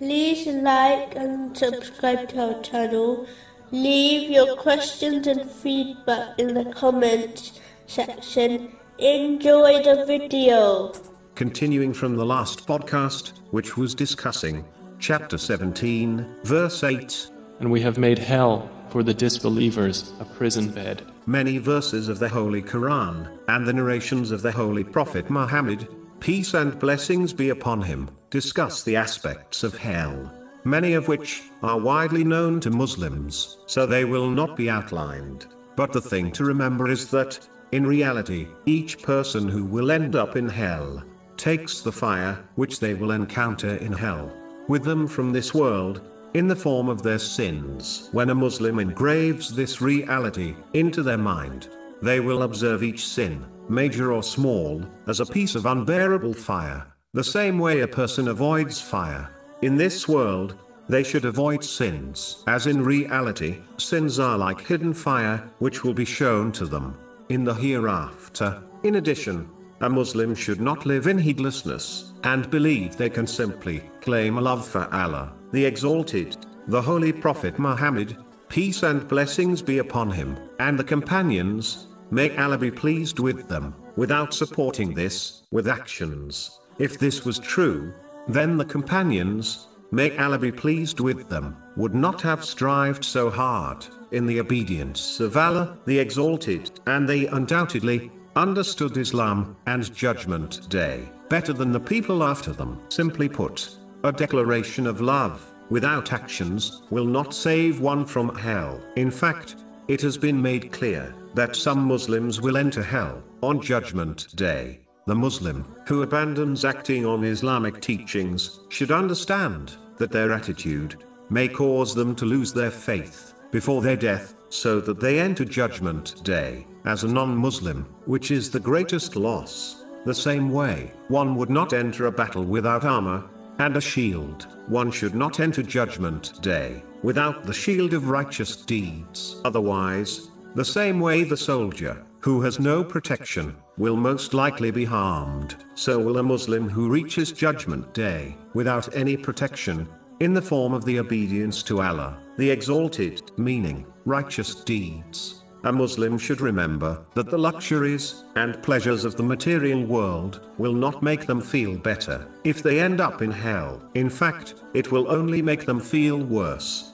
like and subscribe to our channel. Leave your questions and feedback in the comments section. Enjoy the video. Continuing from the last podcast, which was discussing chapter 17, verse 8. And we have made hell for the disbelievers a prison bed. Many verses of the Holy Quran, and the narrations of the Holy Prophet Muhammad, peace and blessings be upon him, discuss the aspects of hell, many of which are widely known to Muslims, so they will not be outlined. But the thing to remember is that, in reality, each person who will end up in hell takes the fire which they will encounter in hell with them from this world in the form of their sins. When a Muslim engraves this reality into their mind, they will observe each sin, major or small, as a piece of unbearable fire, the same way a person avoids fire. In this world, they should avoid sins, as in reality, sins are like hidden fire, which will be shown to them in the hereafter. In addition, a Muslim should not live in heedlessness, and believe they can simply claim a love for Allah, the Exalted, the Holy Prophet Muhammad, peace and blessings be upon him, and the companions, may Allah be pleased with them, without supporting this, with actions. If this was true, then the companions, may Allah be pleased with them, would not have strived so hard, in the obedience of Allah, the Exalted, and they undoubtedly, understood Islam and Judgment Day better than the people after them. Simply put, a declaration of love, without actions, will not save one from hell. In fact, it has been made clear that some Muslims will enter hell on Judgment Day. The Muslim who abandons acting on Islamic teachings should understand that their attitude may cause them to lose their faith before their death, so that they enter Judgment Day as a non Muslim, which is the greatest loss. The same way, one would not enter a battle without armor and a shield, one should not enter Judgment Day without the shield of righteous deeds. Otherwise, the same way the soldier, who has no protection, will most likely be harmed, so will a Muslim who reaches Judgment Day without any protection, in the form of the obedience to Allah, the Exalted, meaning righteous deeds. A Muslim should remember that the luxuries and pleasures of the material world will not make them feel better if they end up in hell. In fact, it will only make them feel worse.